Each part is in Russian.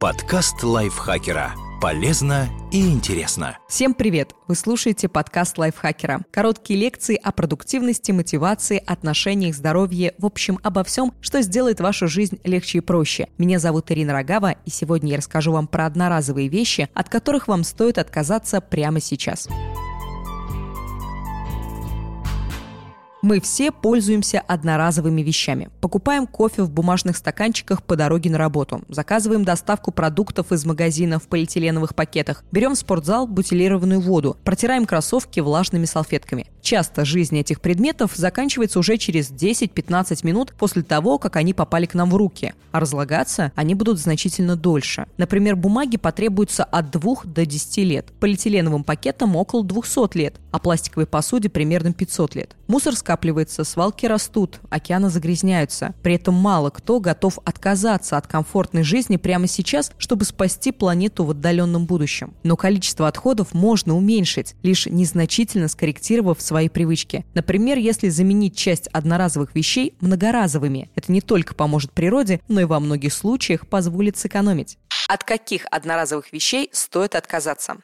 Подкаст лайфхакера. Полезно и интересно. Всем привет! Вы слушаете подкаст лайфхакера. Короткие лекции о продуктивности, мотивации, отношениях, здоровье, в общем, обо всем, что сделает вашу жизнь легче и проще. Меня зовут Ирина Рогава, и сегодня я расскажу вам про одноразовые вещи, от которых вам стоит отказаться прямо сейчас. Мы все пользуемся одноразовыми вещами. Покупаем кофе в бумажных стаканчиках по дороге на работу. Заказываем доставку продуктов из магазина в полиэтиленовых пакетах. Берем в спортзал бутилированную воду. Протираем кроссовки влажными салфетками. Часто жизнь этих предметов заканчивается уже через 10-15 минут после того, как они попали к нам в руки, а разлагаться они будут значительно дольше. Например, бумаге потребуется от 2 до 10 лет, полиэтиленовым пакетам около 200 лет, а пластиковой посуде примерно 500 лет. Мусор скапливается, свалки растут, океаны загрязняются. При этом мало кто готов отказаться от комфортной жизни прямо сейчас, чтобы спасти планету в отдаленном будущем. Но количество отходов можно уменьшить, лишь незначительно скорректировав свои привычки. Например, если заменить часть одноразовых вещей многоразовыми. Это не только поможет природе, но и во многих случаях позволит сэкономить. От каких одноразовых вещей стоит отказаться?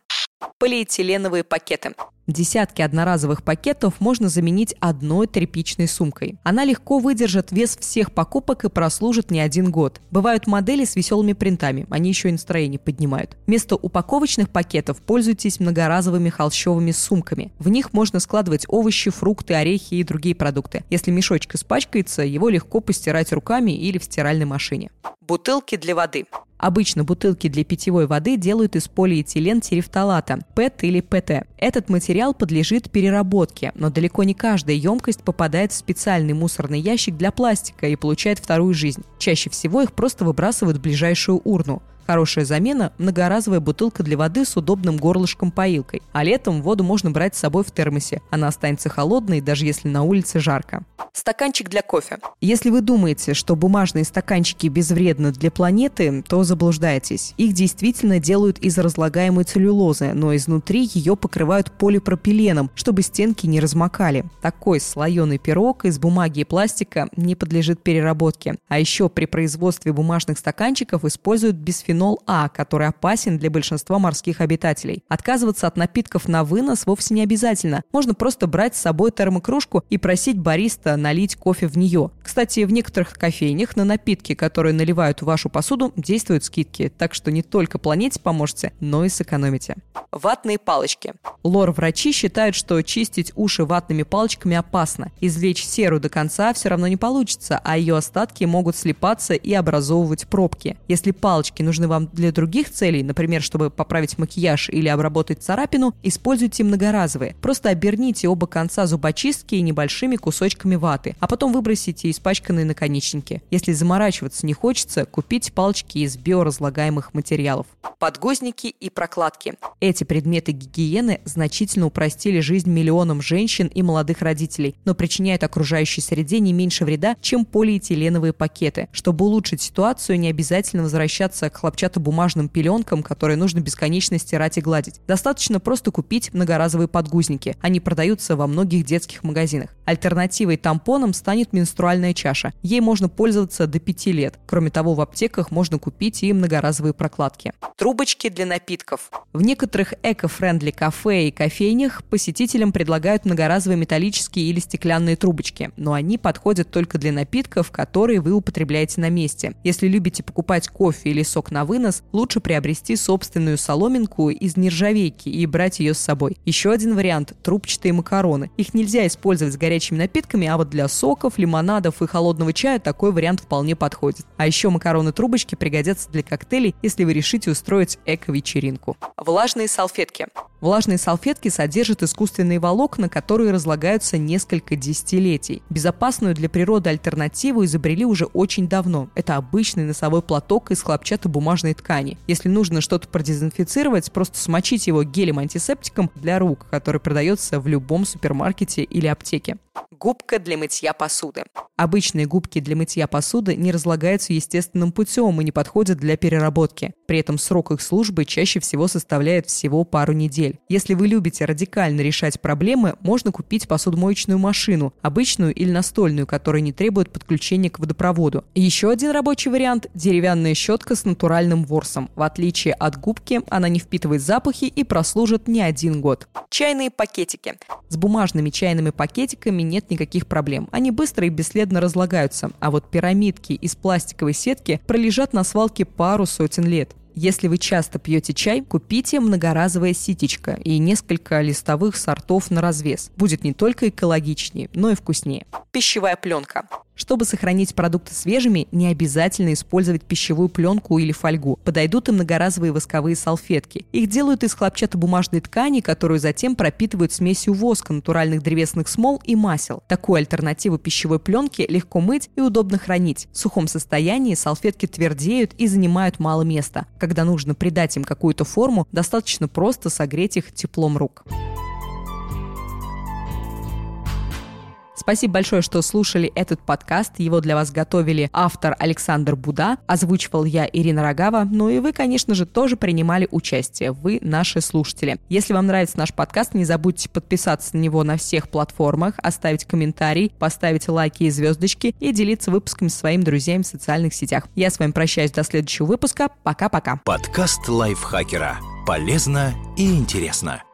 Полиэтиленовые пакеты. Десятки одноразовых пакетов можно заменить одной тряпичной сумкой. Она легко выдержит вес всех покупок и прослужит не один год. Бывают модели с веселыми принтами, они еще и настроение поднимают. Вместо упаковочных пакетов пользуйтесь многоразовыми холщовыми сумками. В них можно складывать овощи, фрукты, орехи и другие продукты. Если мешочек испачкается, его легко постирать руками или в стиральной машине. Бутылки для воды. Обычно бутылки для питьевой воды делают из полиэтилен терефталата, ПЭТ или ПТ. Этот материал подлежит переработке, но далеко не каждая емкость попадает в специальный мусорный ящик для пластика и получает вторую жизнь. Чаще всего их просто выбрасывают в ближайшую урну. Хорошая замена – многоразовая бутылка для воды с удобным горлышком-поилкой. А летом воду можно брать с собой в термосе. Она останется холодной, даже если на улице жарко. Стаканчик для кофе. Если вы думаете, что бумажные стаканчики безвредны для планеты, то заблуждаетесь. Их действительно делают из разлагаемой целлюлозы, но изнутри ее покрывают полипропиленом, чтобы стенки не размокали. Такой слоеный пирог из бумаги и пластика не подлежит переработке. А еще при производстве бумажных стаканчиков используют бисфенол бисфенол А, который опасен для большинства морских обитателей. Отказываться от напитков на вынос вовсе не обязательно. Можно просто брать с собой термокружку и просить бариста налить кофе в нее. Кстати, в некоторых кофейнях на напитки, которые наливают в вашу посуду, действуют скидки, так что не только планете поможете, но и сэкономите. Ватные палочки. Лор-врачи считают, что чистить уши ватными палочками опасно. Извлечь серу до конца все равно не получится, а ее остатки могут слипаться и образовывать пробки. Если палочки нужны нужны вам для других целей, например, чтобы поправить макияж или обработать царапину, используйте многоразовые. Просто оберните оба конца зубочистки небольшими кусочками ваты, а потом выбросите испачканные наконечники. Если заморачиваться не хочется, купите палочки из биоразлагаемых материалов. Подгузники и прокладки. Эти предметы гигиены значительно упростили жизнь миллионам женщин и молодых родителей, но причиняют окружающей среде не меньше вреда, чем полиэтиленовые пакеты. Чтобы улучшить ситуацию, не обязательно возвращаться к хлопчатобумажным пеленкам, которые нужно бесконечно стирать и гладить. Достаточно просто купить многоразовые подгузники. Они продаются во многих детских магазинах. Альтернативой тампонам станет менструальная чаша. Ей можно пользоваться до 5 лет. Кроме того, в аптеках можно купить и многоразовые прокладки. Трубочки для напитков. В некоторых эко-френдли кафе и кофейнях посетителям предлагают многоразовые металлические или стеклянные трубочки, но они подходят только для напитков, которые вы употребляете на месте. Если любите покупать кофе или сок на вынос, лучше приобрести собственную соломинку из нержавейки и брать ее с собой. Еще один вариант – трубчатые макароны. Их нельзя использовать с горячими напитками, а вот для соков, лимонадов и холодного чая такой вариант вполне подходит. А еще макароны-трубочки пригодятся для коктейлей, если вы решите устроить эко-вечеринку. Влажные салфетки. Влажные салфетки содержат искусственные волокна, которые разлагаются несколько десятилетий. Безопасную для природы альтернативу изобрели уже очень давно. Это обычный носовой платок из хлопчатобумажной ткани. Если нужно что-то продезинфицировать, просто смочить его гелем-антисептиком для рук, который продается в любом супермаркете или аптеке. Губка для мытья посуды. Обычные губки для мытья посуды не разлагаются естественным путем и не подходят для переработки. При этом срок их службы чаще всего составляет всего пару недель. Если вы любите радикально решать проблемы, можно купить посудомоечную машину, обычную или настольную, которая не требует подключения к водопроводу. Еще один рабочий вариант – деревянная щетка с натуральным ворсом. В отличие от губки, она не впитывает запахи и прослужит не один год. Чайные пакетики. С бумажными чайными пакетиками нет никаких проблем. Они быстро и бесследно разлагаются. А вот пирамидки из пластиковой сетки пролежат на свалке пару сотен лет. Если вы часто пьете чай, купите многоразовое ситечко и несколько листовых сортов на развес. Будет не только экологичнее, но и вкуснее. Пищевая пленка. Чтобы сохранить продукты свежими, не обязательно использовать пищевую пленку или фольгу. Подойдут и многоразовые восковые салфетки. Их делают из хлопчатобумажной ткани, которую затем пропитывают смесью воска, натуральных древесных смол и масел. Такую альтернативу пищевой пленке легко мыть и удобно хранить. В сухом состоянии салфетки твердеют и занимают мало места. Когда нужно придать им какую-то форму, достаточно просто согреть их теплом рук. Спасибо большое, что слушали этот подкаст. Его для вас готовили автор Александр Буда, озвучивал я Ирина Рогава. Ну и вы, конечно же, тоже принимали участие. Вы наши слушатели. Если вам нравится наш подкаст, не забудьте подписаться на него на всех платформах, оставить комментарий, поставить лайки и звездочки и делиться выпусками со своими друзьями в социальных сетях. Я с вами прощаюсь до следующего выпуска. Пока-пока. Подкаст лайфхакера. Полезно и интересно.